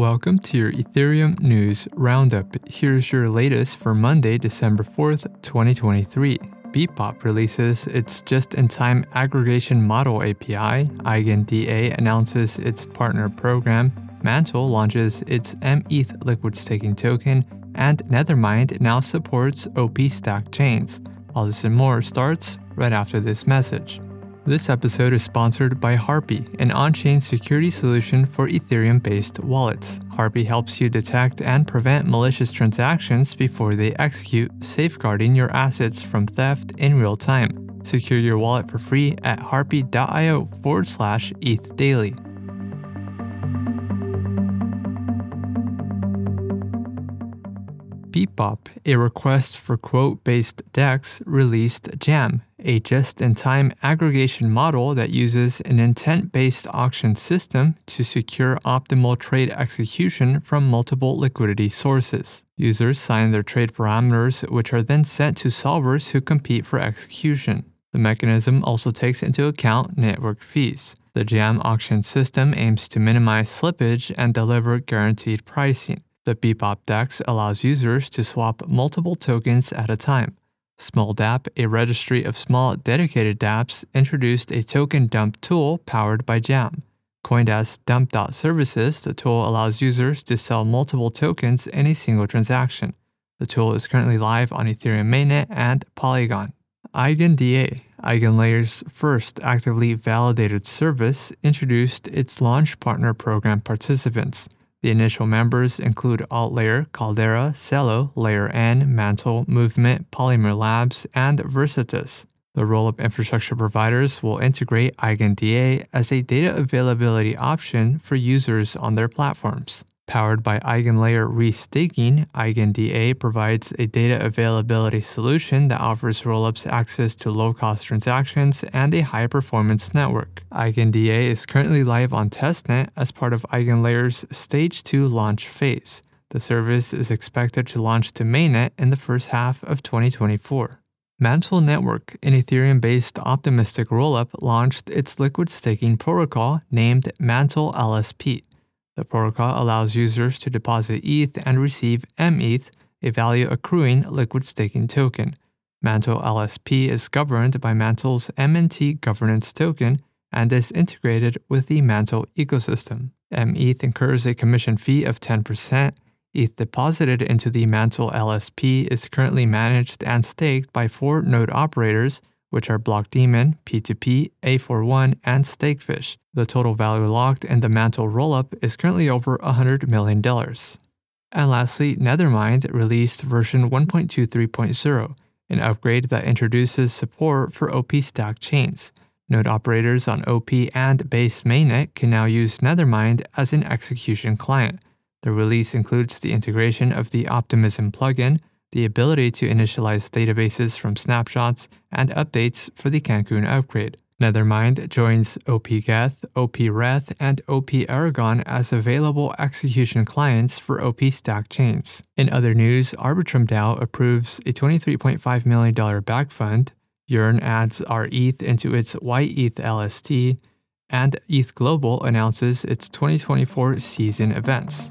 Welcome to your Ethereum News Roundup. Here's your latest for Monday, December 4th, 2023. Bebop releases its just in time aggregation model API, EigenDA announces its partner program, Mantle launches its mETH liquid staking token, and Nethermind now supports OP stack chains. All this and more starts right after this message. This episode is sponsored by Harpie, an on chain security solution for Ethereum based wallets. Harpie helps you detect and prevent malicious transactions before they execute, safeguarding your assets from theft in real time. Secure your wallet for free at harpie.io forward slash ETH daily. Bebop, a request for quote based DEX, released Jam, a just in time aggregation model that uses an intent based auction system to secure optimal trade execution from multiple liquidity sources. Users sign their trade parameters, which are then sent to solvers who compete for execution. The mechanism also takes into account network fees. The JAM auction system aims to minimize slippage and deliver guaranteed pricing. The Bebop DEX allows users to swap multiple tokens at a time. SmolDapp, a registry of small dedicated dApps, introduced a token dump tool powered by Jam. Coindesk Dump.Services, the tool allows users to sell multiple tokens in a single transaction. The tool is currently live on Ethereum mainnet and Polygon. EigenDA, EigenLayer's first actively validated service, introduced its launch partner program participants. The initial members include AltLayer, Caldera, Celo, Layer N, Mantle, Movement, Polymer Labs, and Versatus. The rollup infrastructure providers will integrate EigenDA as a data availability option for users on their platforms. Powered by EigenLayer Restaking, EigenDA provides a data availability solution that offers rollups access to low cost transactions and a high performance network. EigenDA is currently live on testnet as part of EigenLayer's Stage 2 launch phase. The service is expected to launch to mainnet in the first half of 2024. Mantle Network, an Ethereum based optimistic rollup, launched its liquid staking protocol named Mantle LSP. The protocol allows users to deposit ETH and receive mETH, a value accruing liquid staking token. Mantle LSP is governed by Mantle's MNT governance token and is integrated with the Mantle ecosystem. mETH incurs a commission fee of 10%. ETH deposited into the Mantle LSP is currently managed and staked by four node operators which are Blockdaemon, P2P, A41, and Stakefish. The total value locked in the Mantle rollup is currently over $100 million. And lastly, Nethermind released version 1.23.0, an upgrade that introduces support for OP stack chains. Node operators on OP and base mainnet can now use Nethermind as an execution client. The release includes the integration of the Optimism plugin, the ability to initialize databases from snapshots, and updates for the Cancun upgrade. Nethermind joins OPGeth, OPRETH, and OP Erigon as available execution clients for OP Stack chains. In other news, Arbitrum DAO approves a $23.5 million back fund, Yearn adds rETH into its YETH LST, and ETH Global announces its 2024 season events.